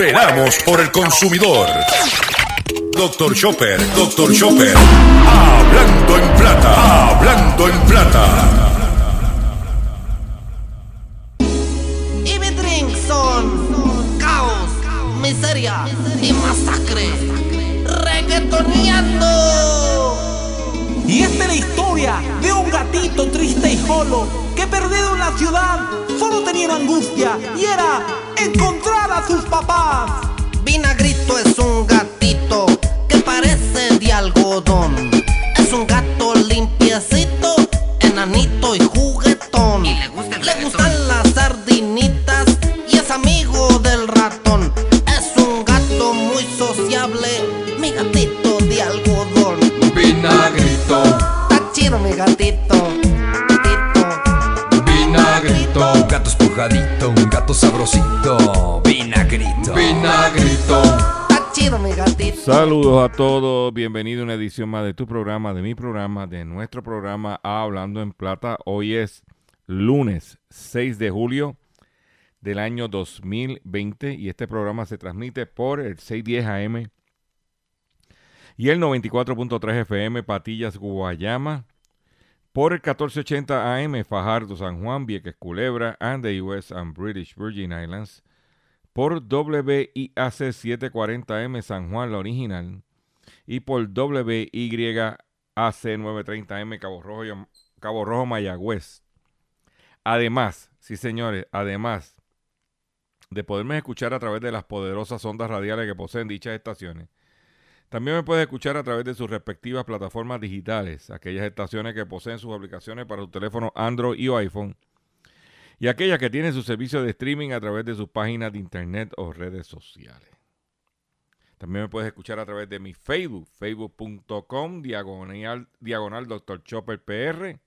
Veramos por el consumidor. Doctor Chopper, Doctor Chopper. Hablando en plata, hablando en plata. Y mi drink son caos, miseria y masacre. Reggaetoneando. Y esta es la historia de un gatito triste y solo que perdido en la ciudad solo tenía una angustia y era encontrar a sus papás. Vinagrito es un gatito que parece de algodón. Es un gato limpiecito, enanito y juguetón. Y le gusta el Le reggaetón. gustan las sardinitas y es amigo del ratón. Es un gato muy sociable, mi gatito de algodón. Vinagrito, Está chido mi gatito. Gatito. vinagrito, gato espujadito, gato sabrosito, vinagrito. vinagrito. Está chido mi gatito. Saludos a todos, bienvenido a una edición más de tu programa, de mi programa, de nuestro programa Hablando en Plata. Hoy es lunes 6 de julio del año 2020 y este programa se transmite por el 610 AM y el 94.3 FM Patillas Guayama, por el 1480 AM Fajardo San Juan, Vieques Culebra and the US and British Virgin Islands, por WIAC 740M San Juan, la original, y por WYAC 930M Cabo Rojo, Cabo Rojo Mayagüez. Además, sí señores, además de poderme escuchar a través de las poderosas ondas radiales que poseen dichas estaciones, también me puedes escuchar a través de sus respectivas plataformas digitales, aquellas estaciones que poseen sus aplicaciones para su teléfono Android o iPhone, y aquellas que tienen su servicio de streaming a través de sus páginas de internet o redes sociales. También me puedes escuchar a través de mi Facebook, facebook.com, diagonal, diagonal Dr. Chopper PR.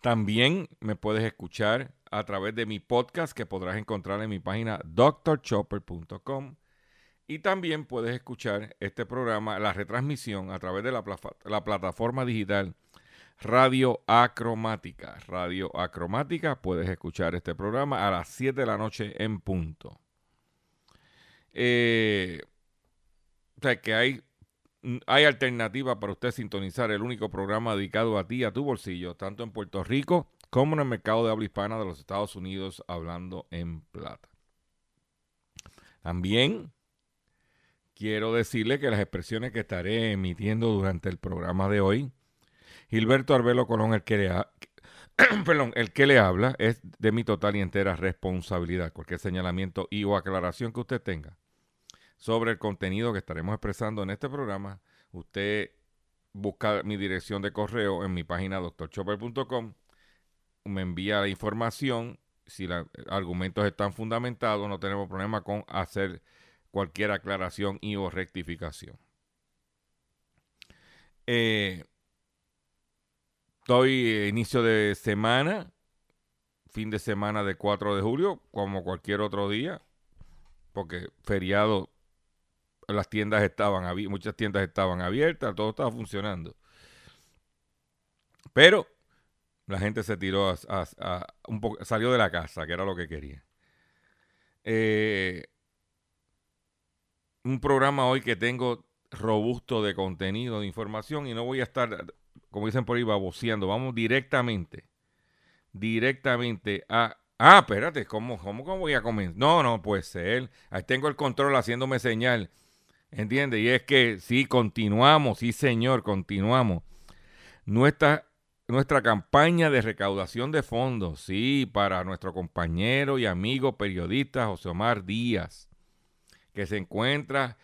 También me puedes escuchar a través de mi podcast que podrás encontrar en mi página drchopper.com. Y también puedes escuchar este programa, la retransmisión, a través de la, la plataforma digital Radio Acromática. Radio Acromática, puedes escuchar este programa a las 7 de la noche en punto. Eh, o sea que hay, hay alternativa para usted sintonizar el único programa dedicado a ti, a tu bolsillo, tanto en Puerto Rico como en el mercado de habla hispana de los Estados Unidos, hablando en plata. También quiero decirle que las expresiones que estaré emitiendo durante el programa de hoy, Gilberto Arbelo Colón, el que le, ha- perdón, el que le habla, es de mi total y entera responsabilidad. Cualquier señalamiento y o aclaración que usted tenga sobre el contenido que estaremos expresando en este programa, usted busca mi dirección de correo en mi página doctorchopper.com, me envía la información, si los argumentos están fundamentados, no tenemos problema con hacer cualquier aclaración y o rectificación. Eh, estoy eh, inicio de semana, fin de semana de 4 de julio, como cualquier otro día, porque feriado, las tiendas estaban abiertas, muchas tiendas estaban abiertas, todo estaba funcionando. Pero la gente se tiró a, un salió de la casa, que era lo que quería. Eh, un programa hoy que tengo robusto de contenido, de información, y no voy a estar, como dicen por ahí, baboseando. Vamos directamente, directamente a... Ah, espérate, ¿cómo, cómo, cómo voy a comenzar? No, no puede ser. Ahí tengo el control haciéndome señal. ¿Entiendes? Y es que sí, continuamos, sí señor, continuamos. Nuestra, nuestra campaña de recaudación de fondos, sí, para nuestro compañero y amigo periodista José Omar Díaz, que se encuentra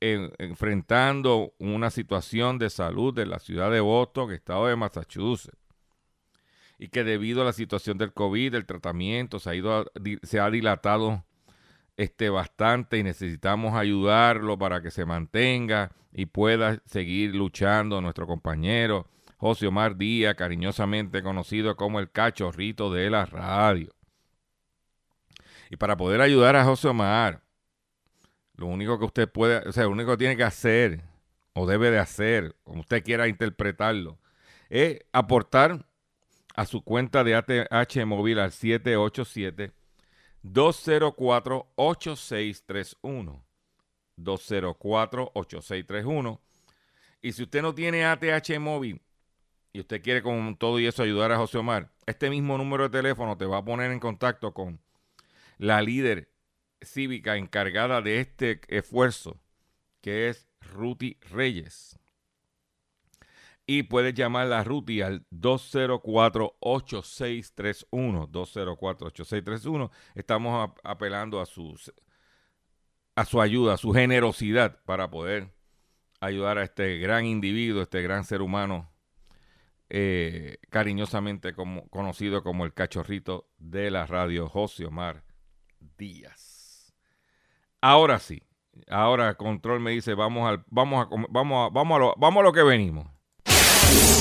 en- enfrentando una situación de salud de la ciudad de Boston, estado de Massachusetts, y que debido a la situación del COVID, el tratamiento se ha dilatado este, bastante y necesitamos ayudarlo para que se mantenga y pueda seguir luchando nuestro compañero José Omar Díaz, cariñosamente conocido como el cachorrito de la radio. Y para poder ayudar a José Omar, lo único que usted puede, o sea, lo único que tiene que hacer o debe de hacer, como usted quiera interpretarlo, es aportar a su cuenta de ATH móvil al 787 204-8631. 204-8631. Y si usted no tiene ATH móvil y usted quiere con todo y eso ayudar a José Omar, este mismo número de teléfono te va a poner en contacto con la líder cívica encargada de este esfuerzo, que es Ruti Reyes. Y puedes llamar a Ruti al 204-8631. 204-8631. Estamos apelando a, sus, a su ayuda, a su generosidad para poder ayudar a este gran individuo, este gran ser humano, eh, cariñosamente como, conocido como el cachorrito de la radio, José Omar Díaz. Ahora sí, ahora Control me dice, vamos, al, vamos, a, vamos, a, vamos, a lo, vamos a lo que venimos.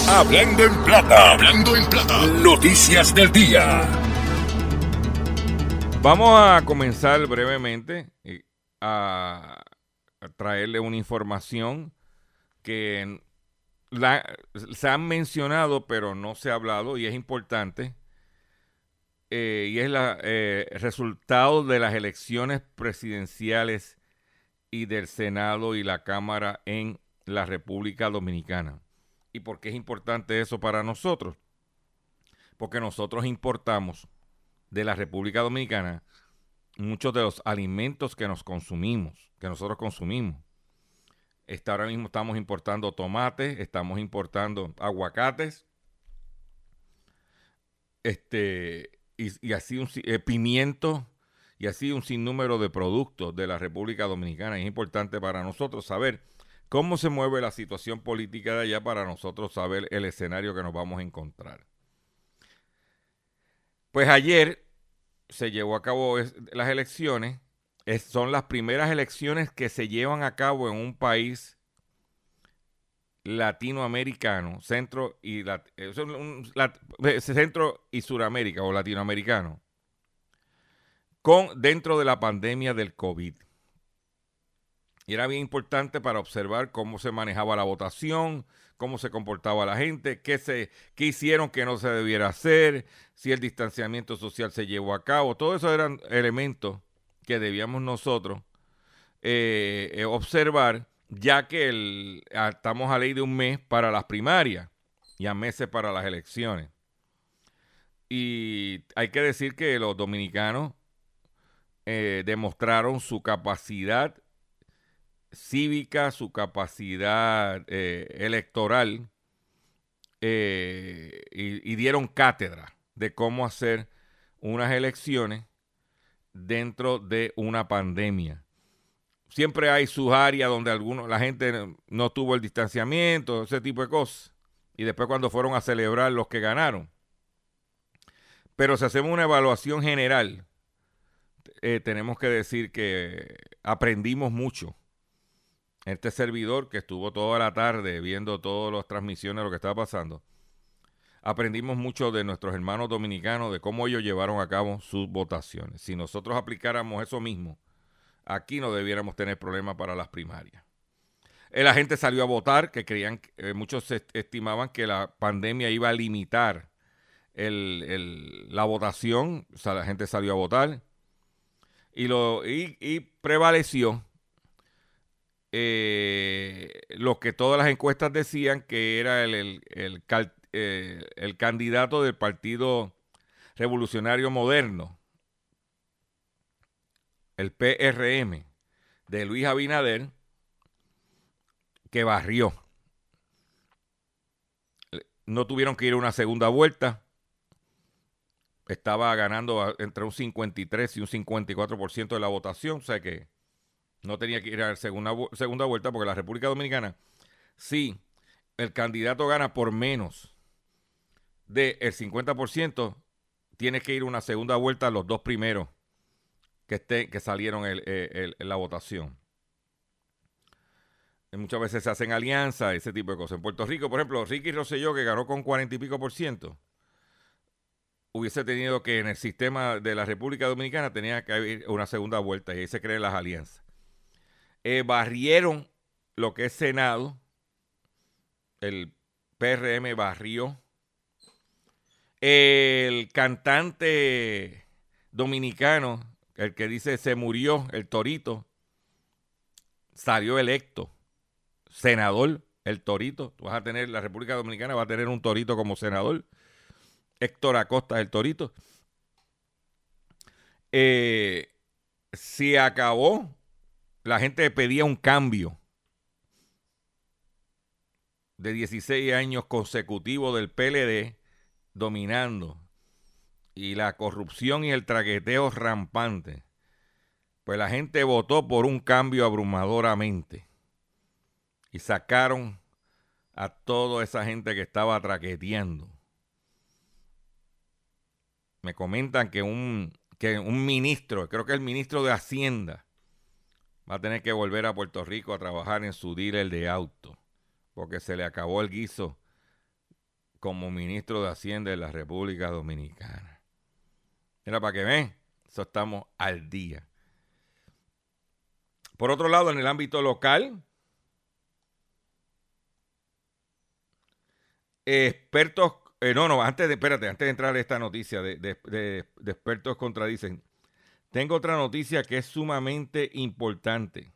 Hablando en plata, hablando en plata. Noticias del día. Vamos a comenzar brevemente eh, a, traerle una información que se han mencionado pero no se ha hablado y es importante. Eh, y es la, eh, el resultado de las elecciones presidenciales y del Senado y la Cámara en la República Dominicana. ¿Y por qué es importante eso para nosotros? Porque nosotros importamos de la República Dominicana muchos de los alimentos que nos consumimos, que nosotros consumimos. Está, ahora mismo estamos importando tomates, estamos importando aguacates, este, y, así un eh, pimiento, y así un sinnúmero de productos de la República Dominicana. Es importante para nosotros saber cómo se mueve la situación política de allá para nosotros saber el escenario que nos vamos a encontrar. Pues ayer se llevó a cabo las elecciones. son las primeras elecciones que se llevan a cabo en un país latinoamericano, centro y, eh, centro y suramérica o latinoamericano, con, dentro de la pandemia del COVID. Y era bien importante para observar cómo se manejaba la votación, cómo se comportaba la gente, qué, se, qué hicieron que no se debiera hacer, si el distanciamiento social se llevó a cabo. Todos esos eran elementos que debíamos nosotros eh, eh, observar, ya que el, estamos a ley de un mes para las primarias y a meses para las elecciones. Y hay que decir que los dominicanos eh, demostraron su capacidad cívica, su capacidad eh, electoral eh, y, dieron cátedra de cómo hacer unas elecciones dentro de una pandemia. Siempre hay sus áreas donde algunos, la gente no tuvo el distanciamiento, ese tipo de cosas. Y después cuando fueron a celebrar los que ganaron. Pero si hacemos una evaluación general, eh, tenemos que decir que aprendimos mucho este servidor que estuvo toda la tarde viendo todas las transmisiones de lo que estaba pasando, aprendimos mucho de nuestros hermanos dominicanos, de cómo ellos llevaron a cabo sus votaciones. Si nosotros aplicáramos eso mismo, aquí no debiéramos tener problemas para las primarias. Eh, la gente salió a votar, que creían, eh, muchos estimaban que la pandemia iba a limitar la votación, o sea, la gente salió a votar y, prevaleció eh, lo que todas las encuestas decían que era el, candidato del Partido Revolucionario Moderno, el PRM, de Luis Abinader, que barrió. No tuvieron que ir a una segunda vuelta. Estaba ganando entre un 53 y un 54% de la votación, o sea que no tenía que ir a la segunda, segunda vuelta porque la República Dominicana, si el candidato gana por menos del 50%, tiene que ir una segunda vuelta a los dos primeros que, estén, que salieron en la votación. muchas veces se hacen alianzas, ese tipo de cosas. En Puerto Rico, por ejemplo, Ricky Rosselló, que ganó con 40 y pico por ciento, hubiese tenido que en el sistema de la República Dominicana tenía que haber una segunda vuelta y ahí se creen las alianzas. Eh, barrieron lo que es Senado, el PRM barrió, el cantante dominicano el que dice se murió el torito, salió electo senador, el torito. Vas a tener, la República Dominicana va a tener un torito como senador. Héctor Acosta, el torito. Eh, se acabó. La gente pedía un cambio de 16 años consecutivos del PLD dominando y la corrupción y el traqueteo rampante, pues la gente votó por un cambio abrumadoramente y sacaron a toda esa gente que estaba traqueteando. Me comentan que un, que un ministro, creo que el ministro de Hacienda, va a tener que volver a Puerto Rico a trabajar en su dealer de auto, porque se le acabó el guiso como ministro de Hacienda de la República Dominicana. Mira, para que ven, eso estamos al día. Por otro lado, en el ámbito local, expertos, eh, no, no, antes de, espérate, antes de entrar a esta noticia de, de, de, de expertos contradicen, tengo otra noticia que es sumamente importante.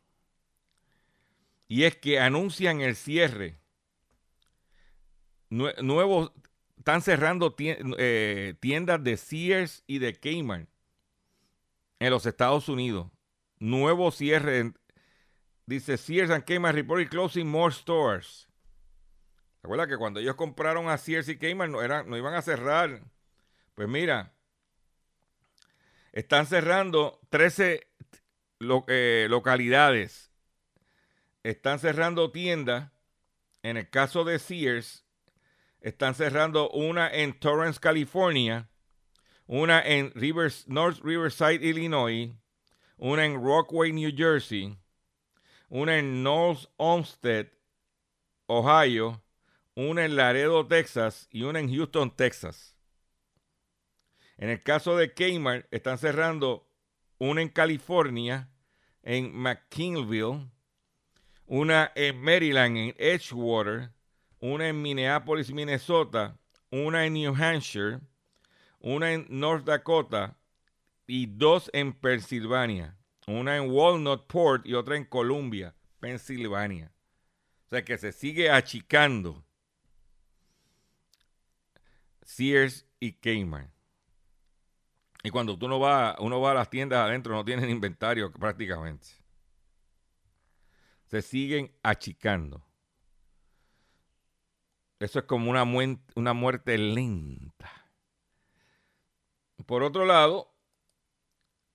Y es que anuncian el cierre. Nuevos, están cerrando eh, tiendas de Sears y de Kmart en los Estados Unidos. Nuevo cierre. Dice Sears and Kmart reported closing more stores. Recuerda que cuando ellos compraron a Sears y Kmart no, era, no iban a cerrar. Pues mira, están cerrando 13 lo, eh, localidades. Están cerrando tiendas. En el caso de Sears, están cerrando una en Torrance, California, una en Rivers, North Riverside, Illinois, una en Rockway, New Jersey, una en North Olmsted, Ohio, una en Laredo, Texas y una en Houston, Texas. En el caso de Kmart, están cerrando una en California, en McKinnville, una en Maryland, en Edgewater, una en Minneapolis, Minnesota, una en New Hampshire, una en North Dakota y dos en Pensilvania. Una en Walnut Port y otra en Columbia, Pensilvania. O sea que se sigue achicando Sears y Kmart. Y cuando tú no vas, uno va a las tiendas adentro, no tienen inventario prácticamente. Se siguen achicando. Eso es como una, muerte lenta. Por otro lado,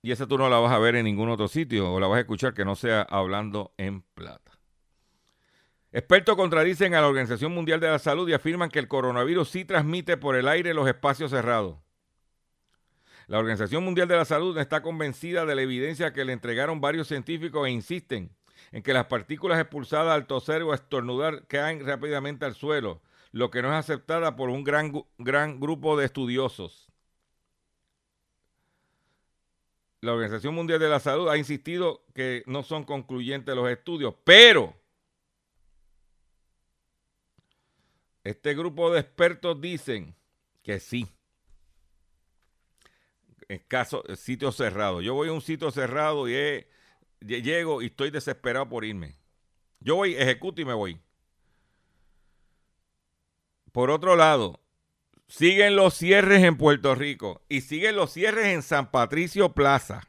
y esa tú no la vas a ver en ningún otro sitio o la vas a escuchar que no sea hablando en plata. Expertos contradicen a la Organización Mundial de la Salud y afirman que el coronavirus sí transmite por el aire los espacios cerrados. La Organización Mundial de la Salud está convencida de la evidencia que le entregaron varios científicos e insisten en que las partículas expulsadas al toser o estornudar caen rápidamente al suelo, lo que no es aceptada por un gran, gran grupo de estudiosos. La Organización Mundial de la Salud ha insistido que no son concluyentes los estudios, pero este grupo de expertos dicen que sí. En caso, sitio cerrado. Yo voy a un sitio cerrado y llego y estoy desesperado por irme. Yo voy, ejecuto y me voy. Por otro lado, siguen los cierres en Puerto Rico y siguen los cierres en San Patricio Plaza.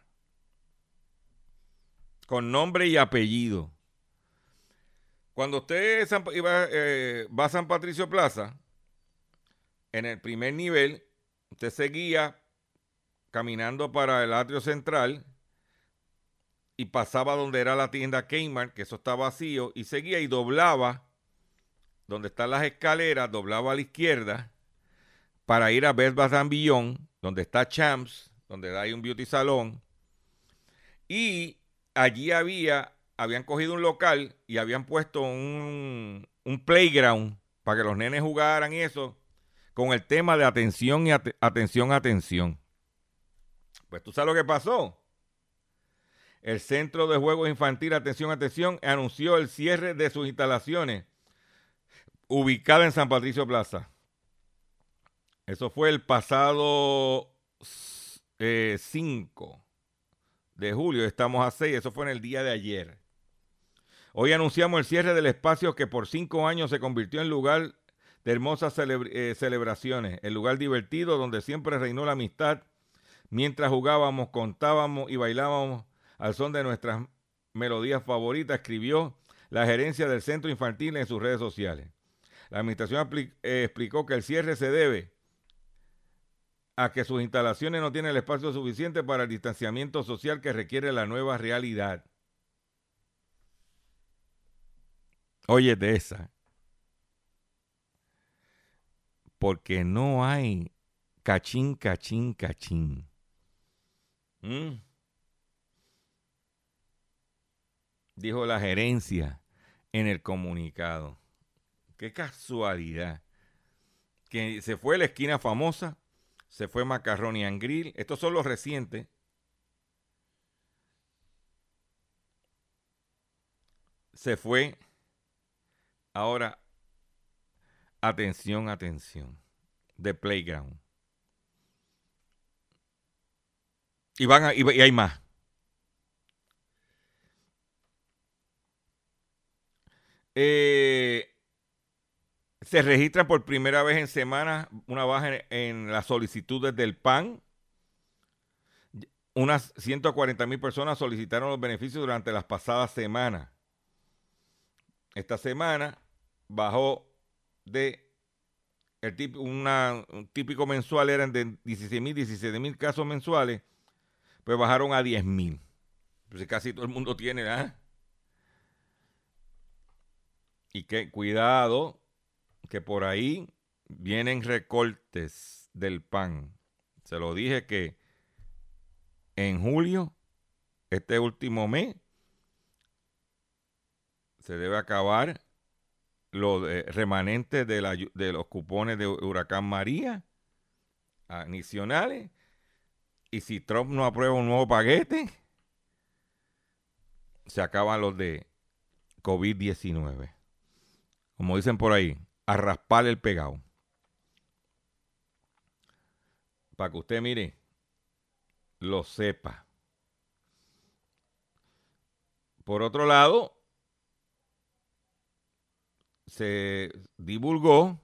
Con nombre y apellido. Cuando usted eh, va a San Patricio Plaza, en el primer nivel, usted seguía caminando para el atrio central y pasaba donde era la tienda Kmart, que eso está vacío, y seguía y doblaba donde están las escaleras, doblaba a la izquierda para ir a Best Bath donde está Champs, donde hay un beauty salón. Y allí había, habían cogido un local y habían puesto un, un playground para que los nenes jugaran y eso, con el tema de atención y atención, atención. Pues tú sabes lo que pasó. El Centro de Juegos Infantil, atención, atención, anunció el cierre de sus instalaciones ubicada en San Patricio Plaza. Eso fue el pasado 5. Eh, de julio, estamos a 6, eso fue en el día de ayer. Hoy anunciamos el cierre del espacio que por cinco años se convirtió en lugar de hermosas eh, celebraciones, el lugar divertido donde siempre reinó la amistad, mientras jugábamos, contábamos y bailábamos al son de nuestras melodías favoritas, escribió la gerencia del centro infantil en sus redes sociales. La administración eh, explicó que el cierre se debe a que sus instalaciones no tienen el espacio suficiente para el distanciamiento social que requiere la nueva realidad. Oye de esa. Porque no hay cachín, cachín, cachín. ¿Mm? Dijo la gerencia en el comunicado. Qué casualidad. Que se fue la esquina famosa, se fue Macaroni and Grill. Estos son los recientes. Se fue. Ahora, atención, atención. De Playground. Y, van y hay más. Eh, se registra por primera vez en semana una baja en, las solicitudes del PAN. Unas 140 mil personas solicitaron los beneficios durante las pasadas semanas. Esta semana bajó de el típico, un típico mensual eran de 16 mil, 17 mil casos mensuales, pues bajaron a 10 mil. Pues casi todo el mundo tiene, ¿ah? Y que cuidado, que por ahí vienen recortes del pan. Se lo dije que en julio, este último mes, se debe acabar los remanentes de, los cupones de Huracán María adicionales. Y si Trump no aprueba un nuevo paquete, se acaban los de COVID-19 como dicen por ahí, a raspar el pegado. Para que usted mire, lo sepa. Por otro lado, se divulgó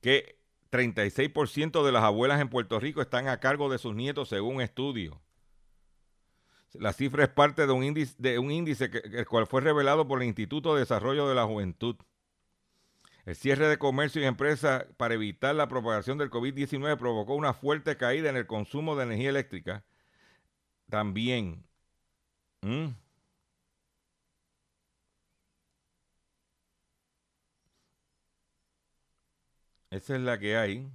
que 36% de las abuelas en Puerto Rico están a cargo de sus nietos según estudio. La cifra es parte de un índice, de un índice que, el cual fue revelado por el Instituto de Desarrollo de la Juventud. El cierre de comercio y empresas para evitar la propagación del COVID-19 provocó una fuerte caída en el consumo de energía eléctrica. También. Esa es la que hay.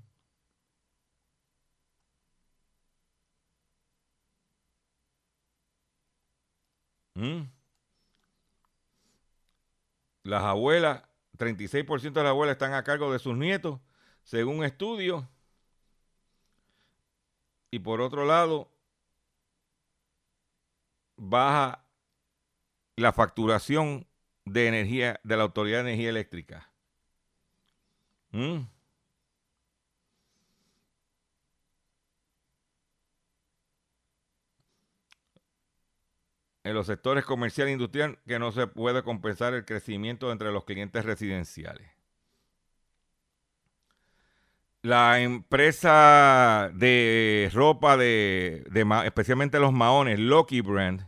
Mm. Las abuelas, 36% de las abuelas están a cargo de sus nietos, según estudios. Y por otro lado, baja la facturación de energía de la Autoridad de Energía Eléctrica. Mm. En los sectores comercial e industrial que no se puede compensar el crecimiento entre los clientes residenciales. La empresa de ropa de, especialmente los maones, Lucky Brand,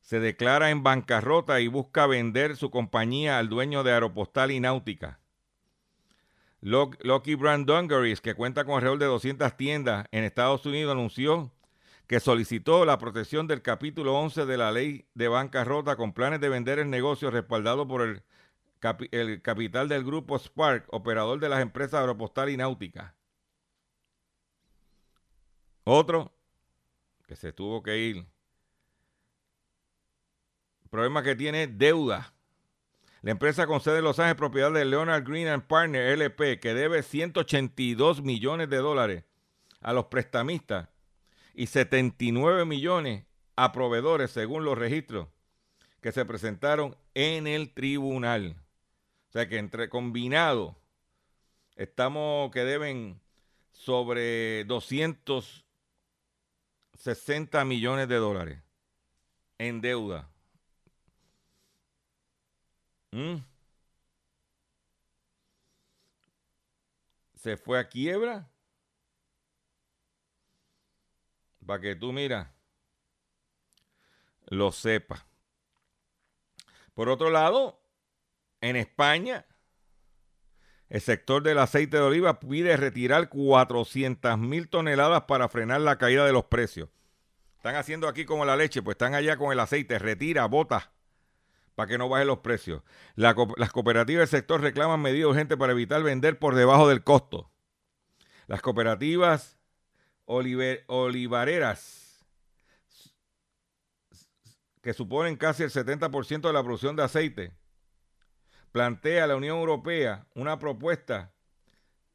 se declara en bancarrota y busca vender su compañía al dueño de Aeropostal y Náutica. Lucky Brand Dungarees, que cuenta con alrededor de 200 tiendas en Estados Unidos, anunció que solicitó la protección del capítulo 11 de la ley de bancarrota con planes de vender el negocio respaldado por el, el capital del grupo Spark, operador de las empresas aeropostal y náutica. Otro que se tuvo que ir. Problema que tiene deuda. La empresa con sede en Los Ángeles, propiedad de Leonard Green and Partner LP, que debe 182 millones de dólares a los prestamistas, y 79 millones a proveedores según los registros que se presentaron en el tribunal. O sea que entre combinados estamos que deben sobre 200 60 millones de dólares en deuda. ¿Mm? Se fue a quiebra. Para que tú, mira, lo sepas. Por otro lado, en España, el sector del aceite de oliva pide retirar 400 mil toneladas para frenar la caída de los precios. Están haciendo aquí como la leche, pues están allá con el aceite. Retira, bota, para que no bajen los precios. las cooperativas del sector reclaman medidas urgentes para evitar vender por debajo del costo. Las cooperativas olivareras, que suponen casi el 70% de la producción de aceite, plantea a la Unión Europea una propuesta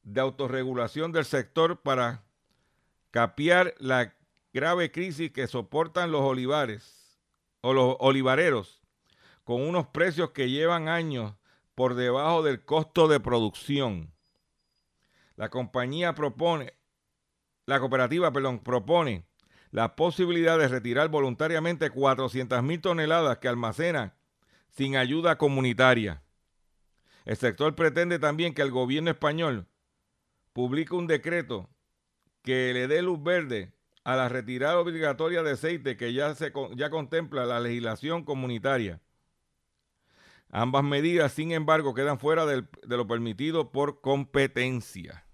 de autorregulación del sector para capear la grave crisis que soportan los olivares o los olivareros con unos precios que llevan años por debajo del costo de producción. La compañía propone, la cooperativa, perdón, propone la posibilidad de retirar voluntariamente 400 mil toneladas que almacena sin ayuda comunitaria. El sector pretende también que el gobierno español publique un decreto que le dé luz verde a la retirada obligatoria de aceite que ya, se, ya contempla la legislación comunitaria. Ambas medidas, sin embargo, quedan fuera de lo permitido por competencia.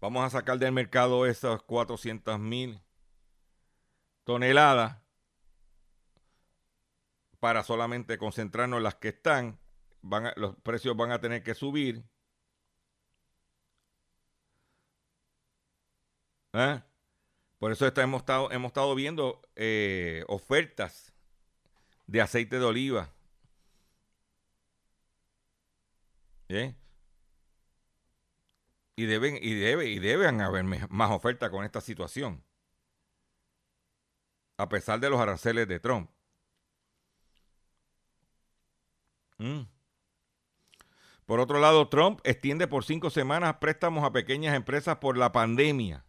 Vamos a sacar del mercado esas 400 mil toneladas para solamente concentrarnos en las que están los precios van a tener que subir. ¿Eh? Por eso hemos, estado, hemos estado viendo eh, ofertas de aceite de oliva. ¿Eh? Y deben, y debe, y deben haber más ofertas con esta situación. A pesar de los aranceles de Trump. Mm. Por otro lado, Trump extiende por cinco semanas préstamos a pequeñas empresas por la pandemia.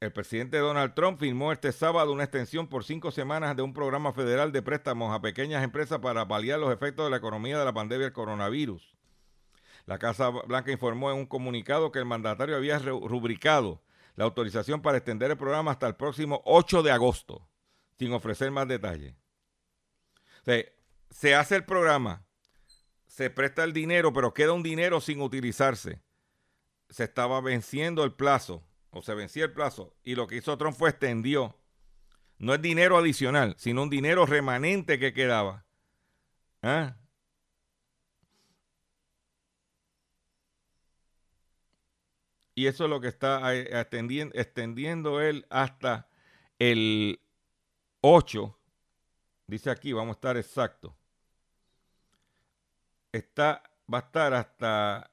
El presidente Donald Trump firmó este sábado una extensión por cinco semanas de un programa federal de préstamos a pequeñas empresas para paliar los efectos de la economía de la pandemia del coronavirus. La Casa Blanca informó en un comunicado que el mandatario había rubricado la autorización para extender el programa hasta el próximo 8 de agosto, sin ofrecer más detalles. se hace el programa, se presta el dinero, pero queda un dinero sin utilizarse. Se estaba venciendo el plazo, o se vencía el plazo, y lo que hizo Trump fue extendió. No es dinero adicional, sino un dinero remanente que quedaba. ¿Ah? Y eso es lo que está extendiendo, extendiendo él hasta el 8. Dice aquí, vamos a estar exacto está, va a estar hasta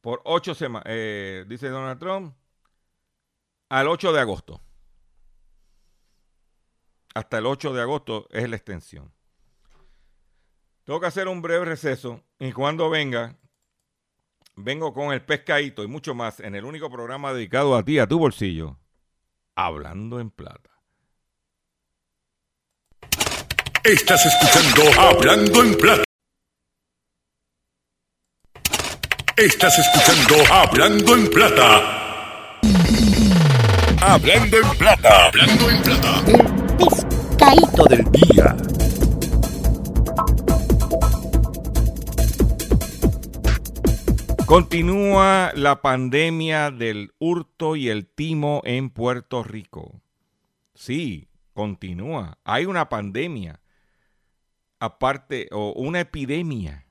por ocho semanas, eh, dice Donald Trump, al 8 de agosto. Hasta el 8 de agosto es la extensión. Tengo que hacer un breve receso y cuando venga, vengo con el pescadito y mucho más en el único programa dedicado a ti, a tu bolsillo, hablando en plata. Estás escuchando Hablando en Plata. Estás escuchando Hablando en Plata. Hablando en Plata. Hablando en Plata. El pescadito del día. Continúa la pandemia del hurto y el timo en Puerto Rico. Sí, continúa. Hay una pandemia aparte, o una epidemia,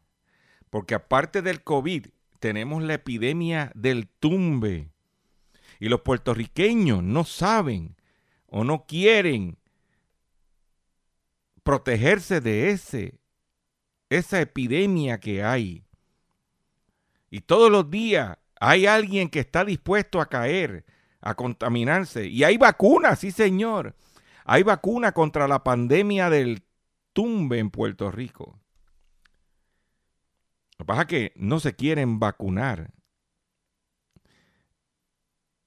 porque aparte del COVID, tenemos la epidemia del tumbe. Y los puertorriqueños no saben o no quieren protegerse de ese, esa epidemia que hay. Y todos los días hay alguien que está dispuesto a caer, a contaminarse. Y hay vacunas, sí señor. Hay vacuna contra la pandemia del tumbe en Puerto Rico. Lo que pasa es que no se quieren vacunar.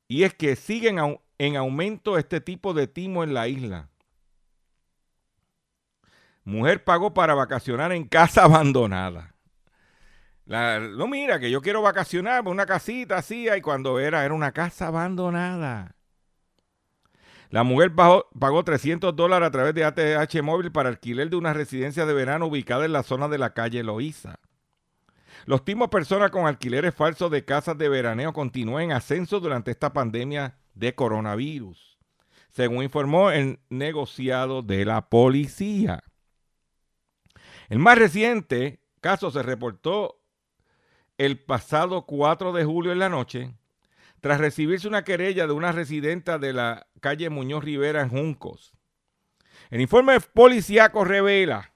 Y es que siguen en aumento este tipo de timo en la isla. Mujer pagó para vacacionar en casa abandonada. No, mira, que yo quiero vacacionar, una casita así, y cuando era, era una casa abandonada. La mujer pagó, pagó 300 dólares a través de ATH Móvil para alquiler de una residencia de verano ubicada en la zona de la calle Loíza. Los timos personas con alquileres falsos de casas de veraneo continúan en ascenso durante esta pandemia de coronavirus, según informó el negociado de la policía. El más reciente caso se reportó el pasado 4 de julio en la noche, tras recibirse una querella de una residenta de la calle Muñoz Rivera en Juncos. El informe policíaco revela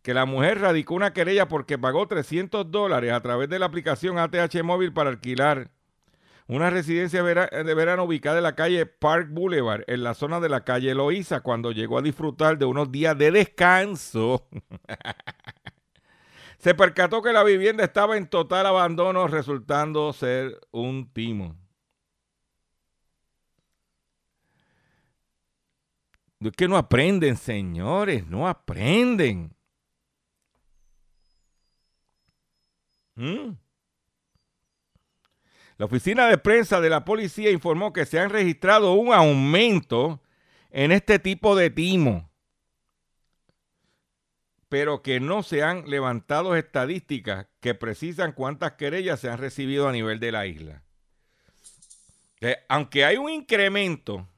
que la mujer radicó una querella porque pagó 300 dólares a través de la aplicación ATH Móvil para alquilar una residencia de verano ubicada en la calle Park Boulevard, en la zona de la calle Loíza, cuando llegó a disfrutar de unos días de descanso. Se percató que la vivienda estaba en total abandono, resultando ser un timo. Es que no aprenden, señores, no aprenden. ¿Mm? La oficina de prensa de la policía informó que se han registrado un aumento en este tipo de timo, pero que no se han levantado estadísticas que precisan cuántas querellas se han recibido a nivel de la isla. Que aunque hay un incremento,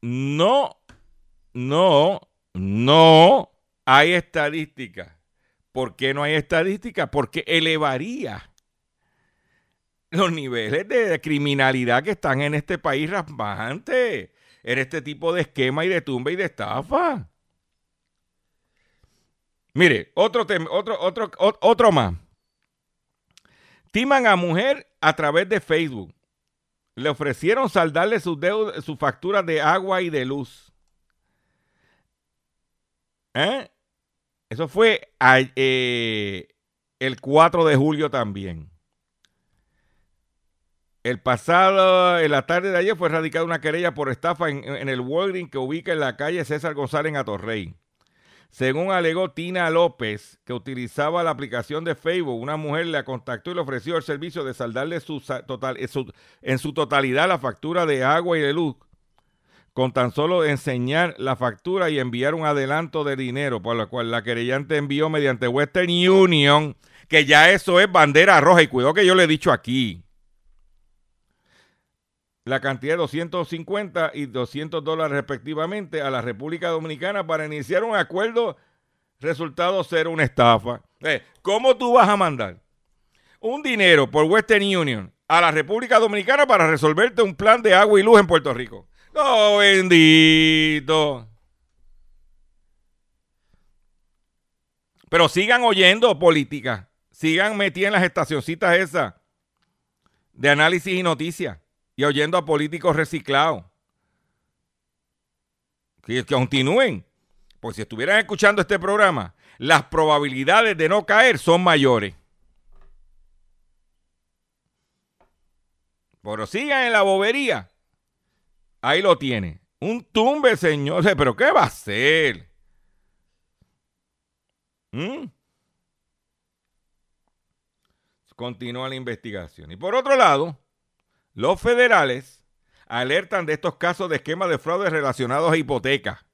no, no, no hay estadísticas. ¿Por qué no hay estadísticas? Porque elevaría los niveles de criminalidad que están en este país rampante, en este tipo de esquema y de tumba y de estafa. Mire, otro, tem- otro, otro, otro más. Timan a mujer a través de Facebook. Le ofrecieron saldarle sus sus facturas de agua y de luz. ¿Eh? Eso fue eh, el 4 de julio también. El pasado, en la tarde de ayer, fue radicada una querella por estafa en, el Walgreens que ubica en la calle César González en Atorrey. Según alegó Tina López, que utilizaba la aplicación de Facebook, una mujer la contactó y le ofreció el servicio de saldarle su, total, en, su, en su totalidad la factura de agua y de luz, con tan solo enseñar la factura y enviar un adelanto de dinero, por lo cual la querellante envió mediante Western Union, que ya eso es bandera roja, y cuidado que yo le he dicho aquí la cantidad de 250 y 200 dólares respectivamente a la República Dominicana para iniciar un acuerdo, resultado ser una estafa. Eh, ¿Cómo tú vas a mandar un dinero por Western Union a la República Dominicana para resolverte un plan de agua y luz en Puerto Rico? No, bendito. Pero sigan oyendo política, sigan metiendo en las estacioncitas esas de análisis y noticias y oyendo a políticos reciclados. Que, continúen. Porque si estuvieran escuchando este programa, las probabilidades de no caer son mayores. Pero sigan en la bobería. Ahí lo tiene. Un tumbe, señor. Pero ¿qué va a hacer? ¿Mm? Continúa la investigación. Y por otro lado, los federales alertan de estos casos de esquemas de fraude relacionados a hipotecas.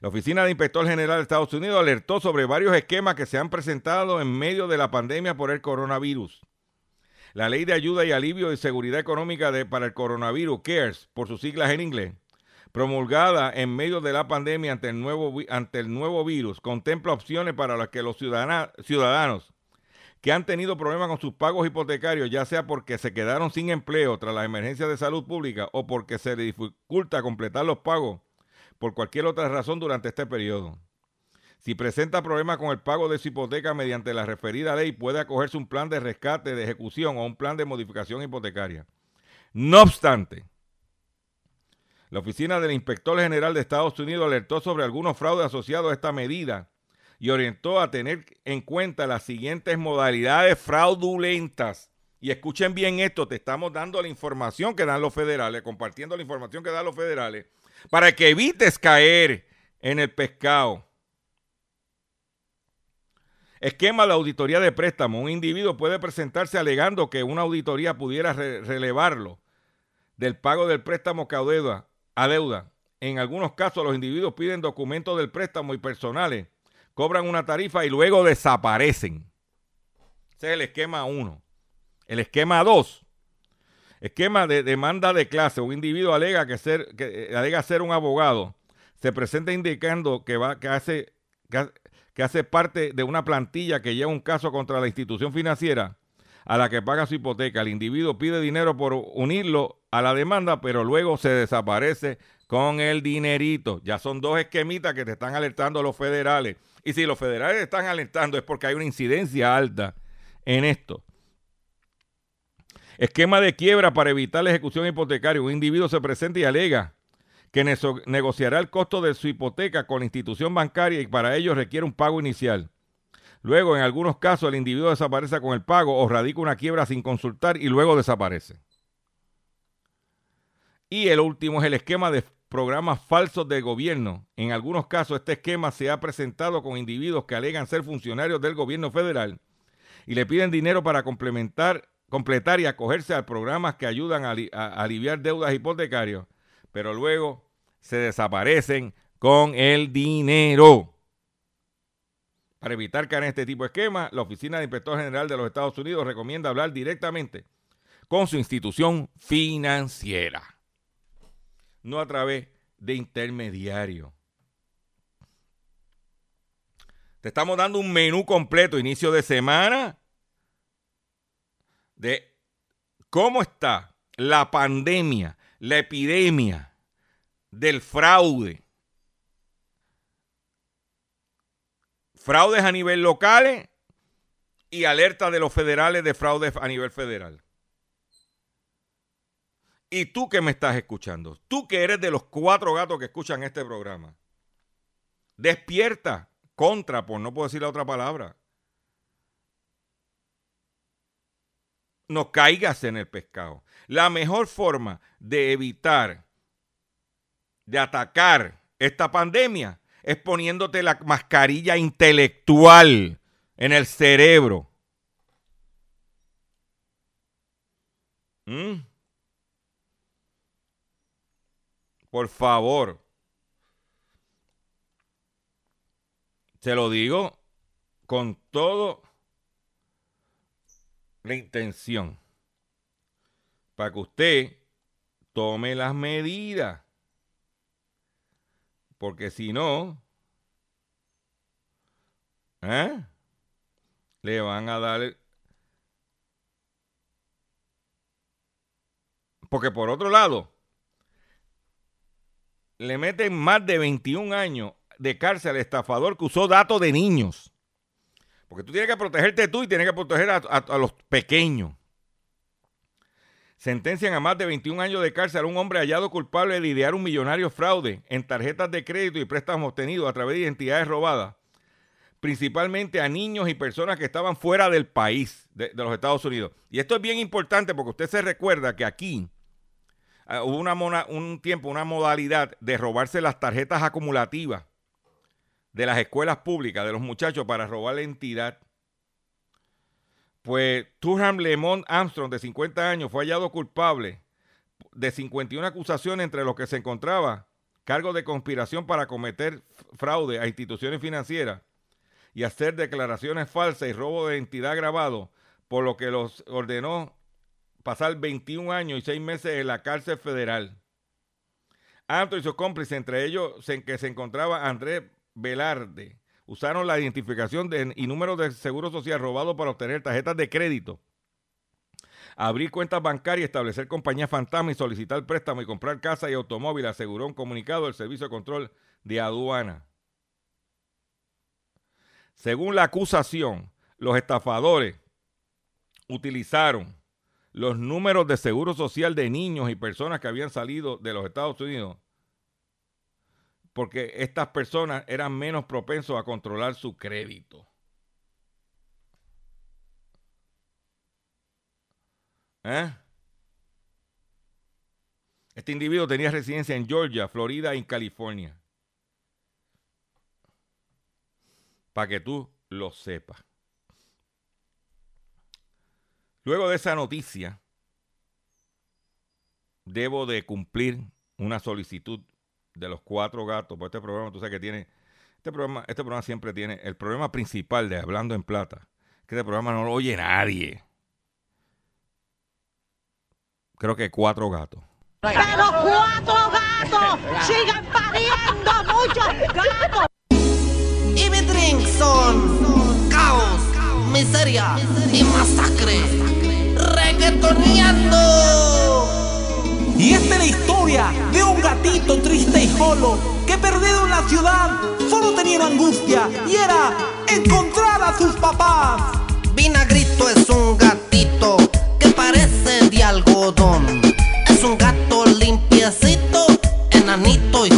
La Oficina de Inspector General de Estados Unidos alertó sobre varios esquemas que se han presentado en medio de la pandemia por el coronavirus. La Ley de Ayuda y Alivio y Seguridad Económica de- para el Coronavirus, CARES, por sus siglas en inglés, promulgada en medio de la pandemia ante el nuevo, ante el nuevo virus, contempla opciones para las que los ciudadanos que han tenido problemas con sus pagos hipotecarios, ya sea porque se quedaron sin empleo tras la emergencia de salud pública o porque se les dificulta completar los pagos por cualquier otra razón durante este periodo. Si presenta problemas con el pago de su hipoteca mediante la referida ley, puede acogerse un plan de rescate, de ejecución o un plan de modificación hipotecaria. No obstante, la Oficina del Inspector General de Estados Unidos alertó sobre algunos fraudes asociados a esta medida y orientó a tener en cuenta las siguientes modalidades fraudulentas. Y escuchen bien esto, te estamos dando la información que dan los federales, compartiendo la información que dan los federales, para que evites caer en el pescado. Esquema de auditoría de préstamo. Un individuo puede presentarse alegando que una auditoría pudiera re- relevarlo del pago del préstamo que adeuda, adeuda. En algunos casos los individuos piden documentos del préstamo y personales, cobran una tarifa y luego desaparecen. Ese es el esquema 1. El esquema 2. Esquema de demanda de clase. Un individuo alega que ser, que, eh, alega ser un abogado. Se presenta indicando que, va, que, hace, que, que hace parte de una plantilla que lleva un caso contra la institución financiera a la que paga su hipoteca. El individuo pide dinero por unirlo a la demanda, pero luego se desaparece con el dinerito. Ya son dos esquemitas que te están alertando los federales. Y si los federales están alertando es porque hay una incidencia alta en esto. Esquema de quiebra para evitar la ejecución hipotecaria. Un individuo se presenta y alega que negociará el costo de su hipoteca con la institución bancaria y para ello requiere un pago inicial. Luego, en algunos casos, el individuo desaparece con el pago o radica una quiebra sin consultar y luego desaparece. Y el último es el esquema de programas falsos del gobierno. En algunos casos, este esquema se ha presentado con individuos que alegan ser funcionarios del gobierno federal y le piden dinero para complementar, completar y acogerse a programas que ayudan a aliviar deudas hipotecarias, pero luego se desaparecen con el dinero. Para evitar caer en este tipo de esquema, la Oficina de Inspector General de los Estados Unidos recomienda hablar directamente con su institución financiera, no a través de intermediarios. Te estamos dando un menú completo, inicio de semana, de cómo está la pandemia, la epidemia del fraude. Fraudes a nivel locales y alerta de los federales de fraudes a nivel federal. Y tú que me estás escuchando, tú que eres de los cuatro gatos que escuchan este programa, despierta contra, por no puedo decir la otra palabra. No caigas en el pescado. La mejor forma de evitar, de atacar esta pandemia es poniéndote la mascarilla intelectual en el cerebro. ¿Mm? Por favor. Se lo digo con todo la intención. Para que usted tome las medidas. Porque si no, ¿eh? le van a dar... Porque por otro lado, le meten más de 21 años de cárcel al estafador que usó datos de niños. Porque tú tienes que protegerte tú y tienes que proteger a, los pequeños. Sentencian a más de 21 años de cárcel a un hombre hallado culpable de idear un millonario fraude en tarjetas de crédito y préstamos obtenidos a través de identidades robadas, principalmente a niños y personas que estaban fuera del país, de los Estados Unidos. Y esto es bien importante porque usted se recuerda que aquí ah, hubo una mona- un tiempo, una modalidad de robarse las tarjetas acumulativas de las escuelas públicas, de los muchachos, para robar la entidad. Pues Turham Lemont Armstrong, de 50 años, fue hallado culpable de 51 acusaciones, entre los que se encontraba cargo de conspiración para cometer fraude a instituciones financieras y hacer declaraciones falsas y robo de identidad grabado, por lo que los ordenó pasar 21 años y 6 meses en la cárcel federal. Anto y sus cómplices, entre ellos en que se encontraba Andrés Velarde, usaron la identificación de, y números de seguro social robado para obtener tarjetas de crédito, abrir cuentas bancarias, establecer compañías fantasma y solicitar préstamo y comprar casa y automóvil, aseguró un comunicado del Servicio de Control de Aduana. Según la acusación, los estafadores utilizaron los números de seguro social de niños y personas que habían salido de los Estados Unidos porque estas personas eran menos propensos a controlar su crédito. ¿Eh? Este individuo tenía residencia en Georgia, Florida y California. Para que tú lo sepas. Luego de esa noticia, debo de cumplir una solicitud de los cuatro gatos. Por este programa, tú sabes que tiene. Este programa, este programa siempre tiene. El problema principal de Hablando en Plata. Que este programa no lo oye nadie. Creo que cuatro gatos. Pero cuatro gatos sigan pariendo muchos gatos. Y mi drink son caos, miseria y masacre. Reggaetoneando. Y esta es la historia de un gatito triste y solo que perdido en la ciudad solo tenía una angustia y era encontrar a sus papás. Vinagrito es un gatito que parece de algodón. Es un gato limpiecito, enanito y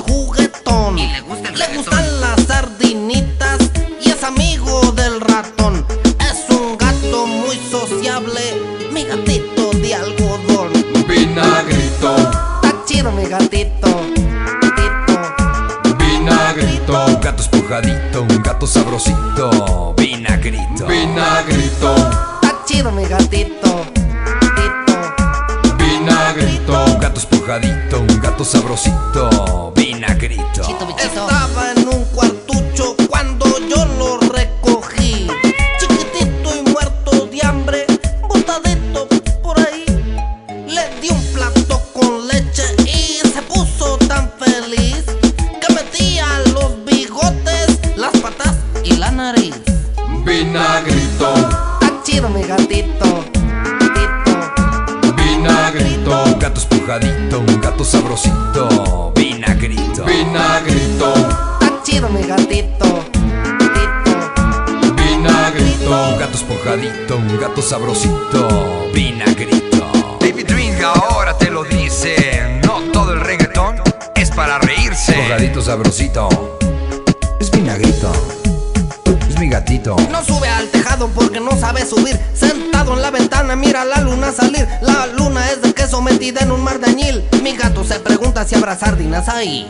ahí.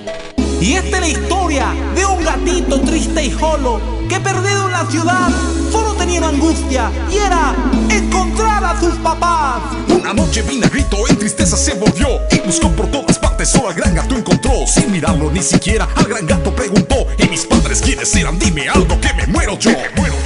Y esta es la historia de un gatito triste y solo que perdido en la ciudad solo tenía una angustia y era encontrar a sus papás. Una noche Vinagrito en tristeza se volvió y buscó por todas partes, solo al gran gato encontró. Sin mirarlo ni siquiera, al gran gato preguntó: ¿Y mis padres quiénes eran? Dime algo que me muero yo. Que me muero yo,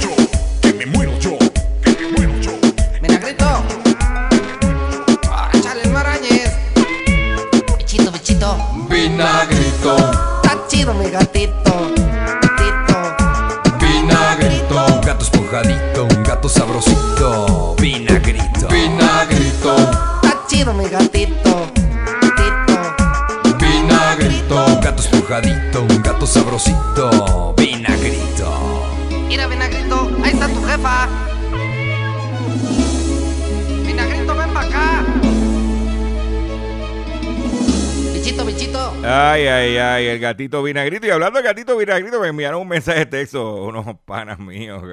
Ay, el gatito vinagrito. Y hablando de gatito vinagrito, me enviaron un mensaje de texto unos panas míos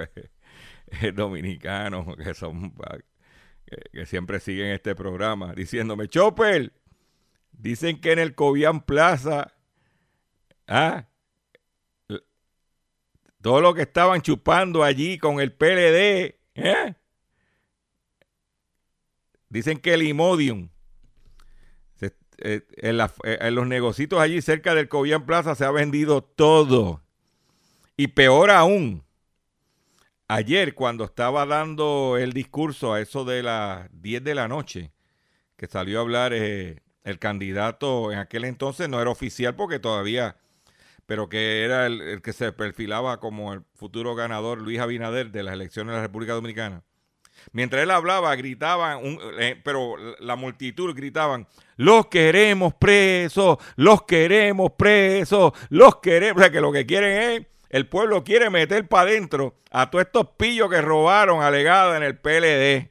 dominicanos que son que, siempre siguen este programa diciéndome, Chopper, dicen que en el Cobian Plaza, ah, todo lo que estaban chupando allí con el PLD, ¿eh? Dicen que el Imodium eh, eh, en los negocios allí cerca del Cobian Plaza se ha vendido todo. Y peor aún, ayer cuando estaba dando el discurso a eso de las 10 de la noche, que salió a hablar eh, el candidato, en aquel entonces no era oficial porque todavía, pero que era el, el que se perfilaba como el futuro ganador, Luis Abinader, de las elecciones de la República Dominicana. Mientras él hablaba, gritaban, eh, pero la multitud gritaban, los queremos presos, los queremos presos, los queremos. O sea, que lo que quieren es, el pueblo quiere meter para adentro a todos estos pillos que robaron alegada en el PLD.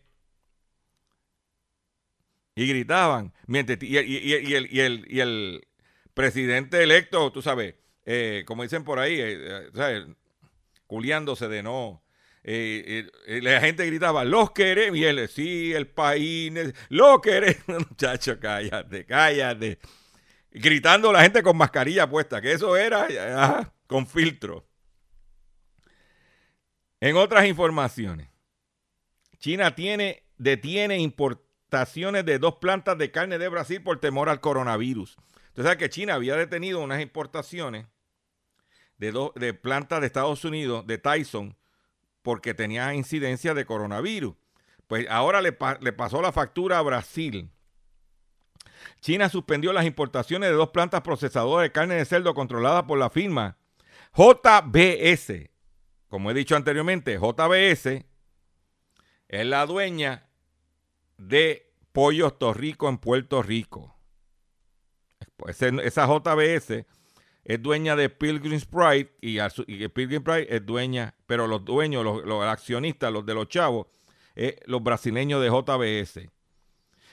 Y gritaban. Mientras, y, el, y el- y el presidente electo, tú sabes, eh, como dicen por ahí, eh, culiándose de no. Eh, eh, la gente gritaba, los queremos, y él, sí, el país, ne- lo queremos. Muchacho, cállate, cállate. Gritando la gente con mascarilla puesta, que eso era con filtro. En otras informaciones, China tiene, detiene importaciones de dos plantas de carne de Brasil por temor al coronavirus. Usted sabe que China había detenido unas importaciones de, dos- de plantas de Estados Unidos, de Tyson, porque tenía incidencia de coronavirus. Pues ahora le, pa- le pasó la factura a Brasil. China suspendió las importaciones de dos plantas procesadoras de carne de cerdo controladas por la firma JBS. Como he dicho anteriormente, JBS es la dueña de Pollos Torrico en Puerto Rico. Esa JBS es dueña de Pilgrim's Pride y, y que Pilgrim's Pride es dueña, pero los dueños, los, los accionistas, los de los chavos, es los brasileños de JBS.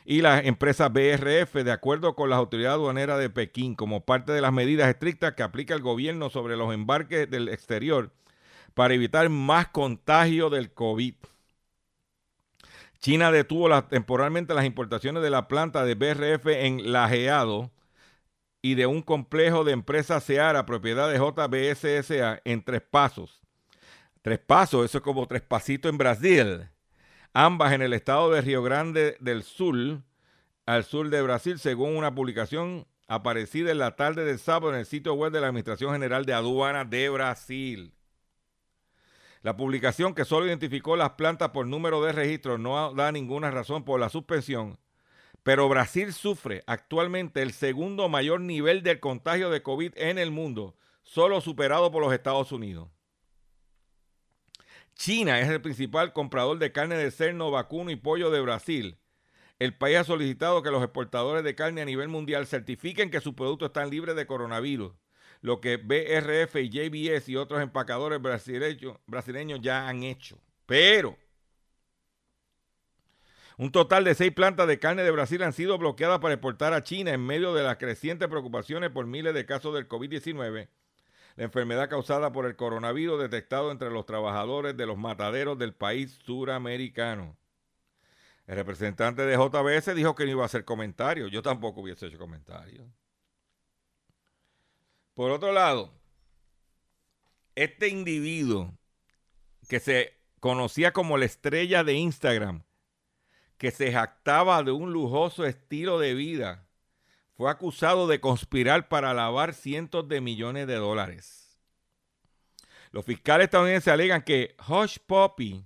Y las empresas BRF, de acuerdo con las autoridades aduaneras de Pekín, como parte de las medidas estrictas que aplica el gobierno sobre los embarques del exterior para evitar más contagio del COVID. China detuvo las- temporalmente las importaciones de la planta de BRF en Lajeado y de un complejo de empresas Seara, propiedad de JBSSA, en Tres Pasos. Tres Pasos, eso es como Tres Pasitos en Brasil. Ambas en el estado de Río Grande del Sur, al sur de Brasil, según una publicación aparecida en la tarde del sábado en el sitio web de la Administración General de Aduanas de Brasil. La publicación, que solo identificó las plantas por número de registro, no da ninguna razón por la suspensión, pero Brasil sufre actualmente el segundo mayor nivel de contagio de COVID en el mundo, solo superado por los Estados Unidos. China es el principal comprador de carne de cerdo, vacuno y pollo de Brasil. El país ha solicitado que los exportadores de carne a nivel mundial certifiquen que sus productos están libres de coronavirus, lo que BRF y JBS y otros empacadores brasileños ya han hecho. Pero un total de seis plantas de carne de Brasil han sido bloqueadas para exportar a China en medio de las crecientes preocupaciones por miles de casos del COVID-19, la enfermedad causada por el coronavirus detectado entre los trabajadores de los mataderos del país suramericano. El representante de JBS dijo que no iba a hacer comentarios. Yo tampoco hubiese hecho comentarios. Por otro lado, este individuo que se conocía como la estrella de Instagram, que se jactaba de un lujoso estilo de vida, fue acusado de conspirar para lavar cientos de millones de dólares. Los fiscales estadounidenses alegan que Hush Puppy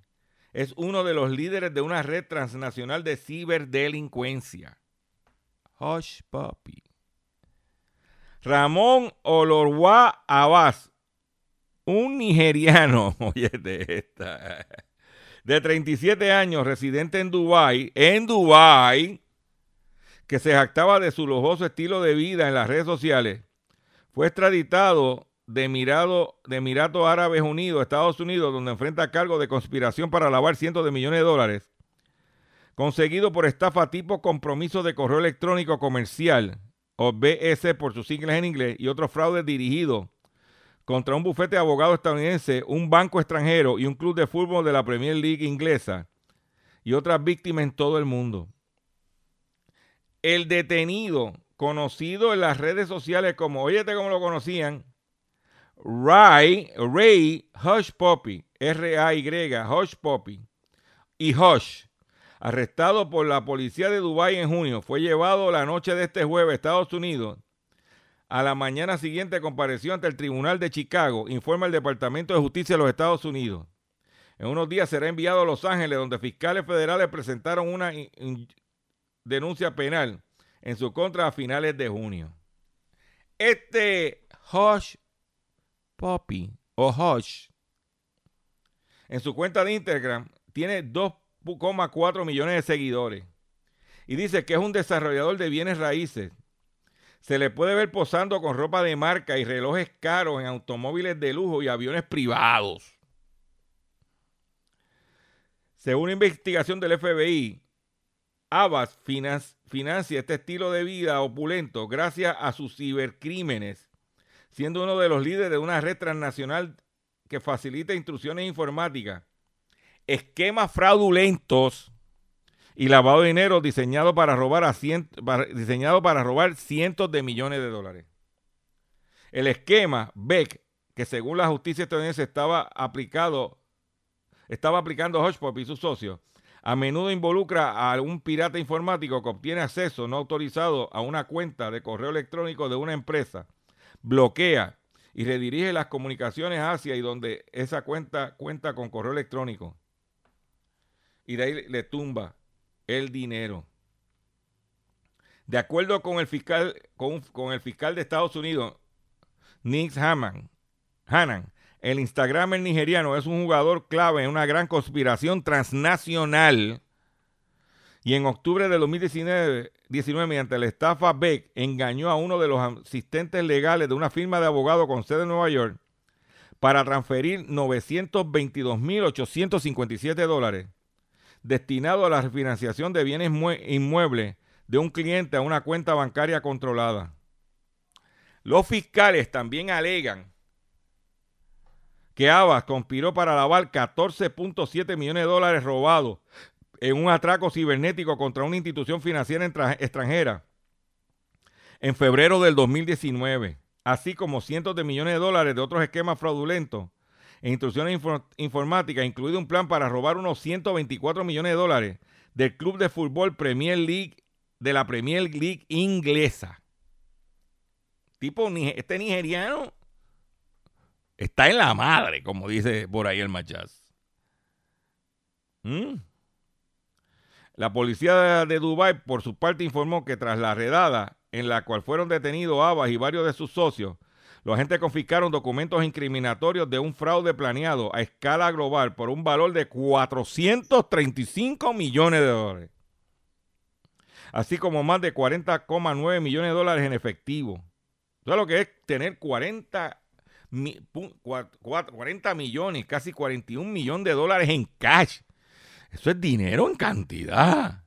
es uno de los líderes de una red transnacional de ciberdelincuencia. Hush Puppy. Ramón Olorwa Abbas, un nigeriano, oye de esta, de 37 años, residente en Dubái, en Dubái, que se jactaba de su lujoso estilo de vida en las redes sociales, fue extraditado de, de Emiratos Árabes Unidos, Estados Unidos, donde enfrenta cargo de conspiración para lavar cientos de millones de dólares, conseguido por estafa tipo compromiso de correo electrónico comercial, o BS por sus siglas en inglés, y otros fraudes dirigidos contra un bufete de abogados estadounidense, un banco extranjero y un club de fútbol de la Premier League inglesa, y otras víctimas en todo el mundo. El detenido, conocido en las redes sociales como, óyete cómo lo conocían, Ray, Ray Hush Poppy, R-A-Y, Hush Poppy, y Hush, arrestado por la policía de Dubái en junio, fue llevado la noche de este jueves a Estados Unidos. A la mañana siguiente compareció ante el Tribunal de Chicago, informa el Departamento de Justicia de los Estados Unidos. En unos días será enviado a Los Ángeles, donde fiscales federales presentaron una denuncia penal en su contra a finales de junio. Este Hush Poppy o Hush en su cuenta de Instagram tiene 2,4 millones de seguidores y dice que es un desarrollador de bienes raíces. Se le puede ver posando con ropa de marca y relojes caros en automóviles de lujo y aviones privados. Según una investigación del FBI, Abbas finan- financia este estilo de vida opulento gracias a sus cibercrímenes, siendo uno de los líderes de una red transnacional que facilita instrucciones informáticas, esquemas fraudulentos y lavado de dinero diseñado para robar diseñado para robar cientos de millones de dólares. El esquema Beck, que según la justicia estadounidense estaba aplicado, estaba aplicando Hodgepop y sus socios, a menudo involucra a un pirata informático que obtiene acceso no autorizado a una cuenta de correo electrónico de una empresa, bloquea y redirige las comunicaciones hacia y donde esa cuenta cuenta con correo electrónico. Y de ahí le tumba el dinero. De acuerdo con el fiscal, con, el fiscal de Estados Unidos, Nick Haman, Hanan, el Instagramer nigeriano es un jugador clave en una gran conspiración transnacional. Y en octubre de 2019, mediante la estafa Beck, engañó a uno de los asistentes legales de una firma de abogados con sede en Nueva York para transferir 922.857 dólares destinados a la refinanciación de bienes inmuebles de un cliente a una cuenta bancaria controlada. Los fiscales también alegan que Abbas conspiró para lavar 14.7 millones de dólares robados en un atraco cibernético contra una institución financiera extranjera en febrero del 2019, así como cientos de millones de dólares de otros esquemas fraudulentos instrucciones informáticas, incluido un plan para robar unos 124 millones de dólares del club de fútbol Premier League de la Premier League inglesa. Tipo, este nigeriano Está en la madre, como dice por ahí el Machaz. ¿Mm? La policía de Dubái, por su parte, informó que tras la redada en la cual fueron detenidos Abbas y varios de sus socios, los agentes confiscaron documentos incriminatorios de un fraude planeado a escala global por un valor de 435 millones de dólares, así como más de 40,9 millones de dólares en efectivo. Eso lo que es tener 40 40 millones, casi 41 millones de dólares en cash. Eso es dinero en cantidad.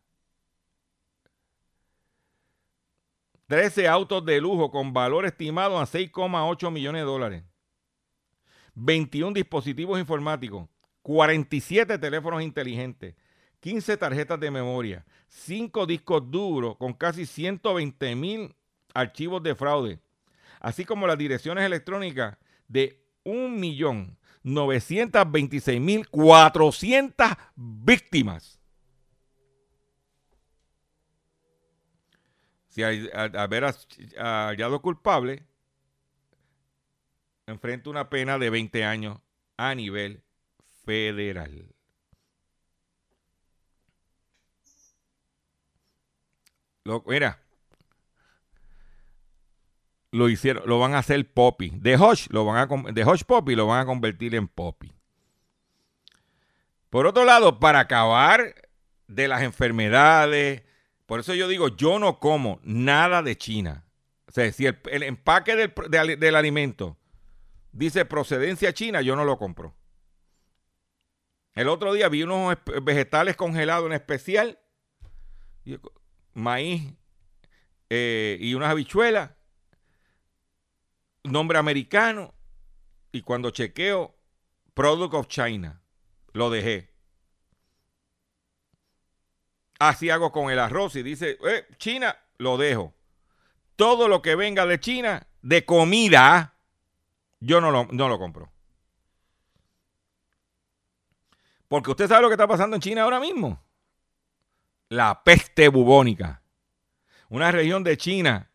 13 autos de lujo con valor estimado a 6,8 millones de dólares. 21 dispositivos informáticos. 47 teléfonos inteligentes. 15 tarjetas de memoria. 5 discos duros con casi 120 mil archivos de fraude. Así como las direcciones electrónicas de 1.926.400 víctimas. Si al, haber hallado culpable, enfrenta una pena de 20 años a nivel federal. Lo, mira, lo hicieron, lo van a hacer Poppy. De Hush, lo van a de Poppy lo van a convertir en Poppy. Por otro lado, para acabar de las enfermedades, por eso yo digo, yo no como nada de China. O sea, si el, empaque del, alimento dice procedencia china, yo no lo compro. El otro día vi unos vegetales congelados en especial, maíz eh, y unas habichuelas nombre americano y cuando chequeo Product of China, lo dejé. Así hago con el arroz y dice, eh, China, lo dejo. Todo lo que venga de China, de comida, yo no lo, no lo compro. Porque usted sabe lo que está pasando en China ahora mismo. La peste bubónica. Una región de China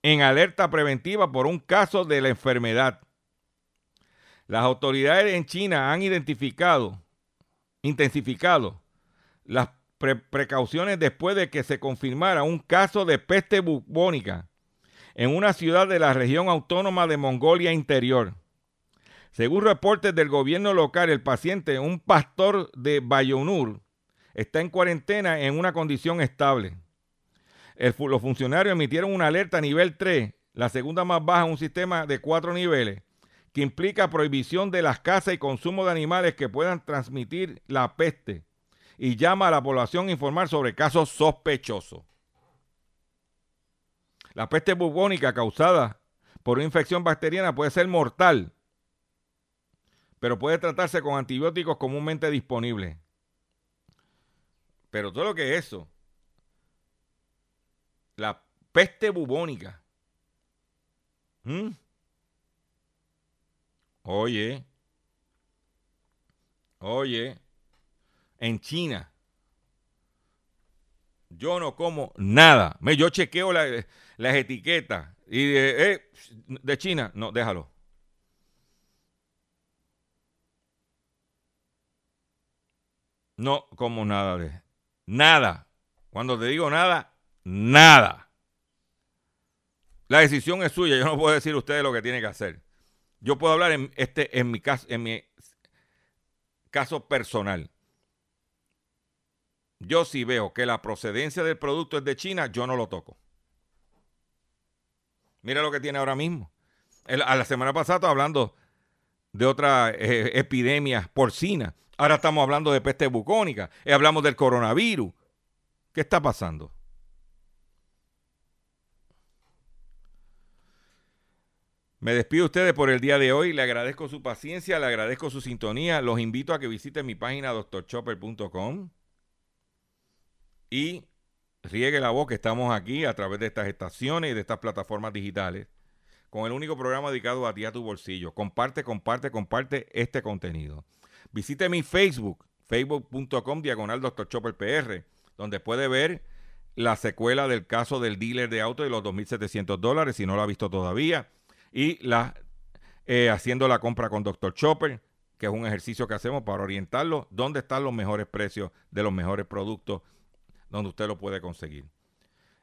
en alerta preventiva por un caso de la enfermedad. Las autoridades en China han identificado, intensificado las precauciones después de que se confirmara un caso de peste bubónica en una ciudad de la región autónoma de Mongolia Interior. Según reportes del gobierno local, el paciente, un pastor de Bayonur, está en cuarentena en una condición estable los funcionarios emitieron una alerta a nivel 3, la segunda más baja un sistema de cuatro niveles, que implica prohibición de las casas y consumo de animales que puedan transmitir la peste y llama a la población a informar sobre casos sospechosos. La peste bubónica causada por una infección bacteriana puede ser mortal, pero puede tratarse con antibióticos comúnmente disponibles. Pero todo lo que es eso, la peste bubónica. Oye, oye, en China, yo no como nada. Me, yo chequeo las etiquetas y de, eh, de China, no, déjalo. No como nada de nada. Cuando te digo nada, nada. La decisión es suya. Yo no puedo decir a ustedes lo que tiene que hacer. Yo puedo hablar en este en mi caso en mi caso personal. Yo si veo que la procedencia del producto es de China, yo no lo toco. Mira lo que tiene ahora mismo. a la semana pasada estaba hablando de otra eh, epidemia porcina. Ahora estamos hablando de peste bucónica. eh, hablamos del coronavirus. ¿Qué está pasando? Me despido de ustedes por el día de hoy. Le agradezco su paciencia, le agradezco su sintonía. Los invito a que visiten mi página doctorchopper.com y riegue la voz que estamos aquí a través de estas estaciones y de estas plataformas digitales con el único programa dedicado a ti a tu bolsillo. Comparte, comparte, comparte este contenido. Visite mi Facebook, facebook.com diagonal Dr. Chopper PR, donde puede ver la secuela del caso del dealer de auto de los 2.700 dólares, si no lo ha visto todavía, y eh, haciendo la compra con Dr. Chopper, que es un ejercicio que hacemos para orientarlo, dónde están los mejores precios de los mejores productos donde usted lo puede conseguir.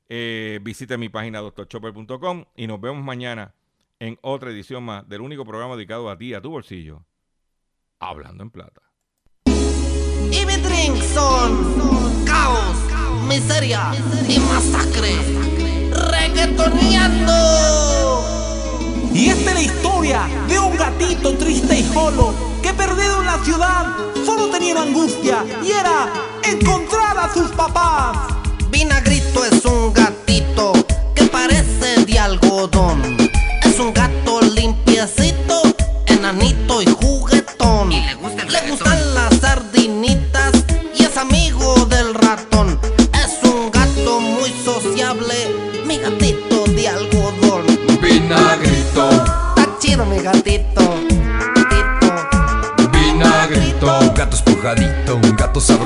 Eh, visite mi página doctorchopper.com y nos vemos mañana en otra edición más del único programa dedicado a ti, a tu bolsillo, Hablando en Plata. Y mi drink son caos, miseria y masacre. Reggaetoneando. Y esta es la historia de un gatito triste y solo perdido en la ciudad, solo tenía angustia y era encontrar a sus papás. Vinagrito es un gatito que parece de algodón. Es un gato limpiecito, enanito y juguetón. ¿Y le, gusta el le gustan las sardinitas y es amigo del ratón. Es un gato muy sociable, mi gatito de algodón. Vinagrito. Está chido mi gatito gato, un gato espujadito, un gato sabroso.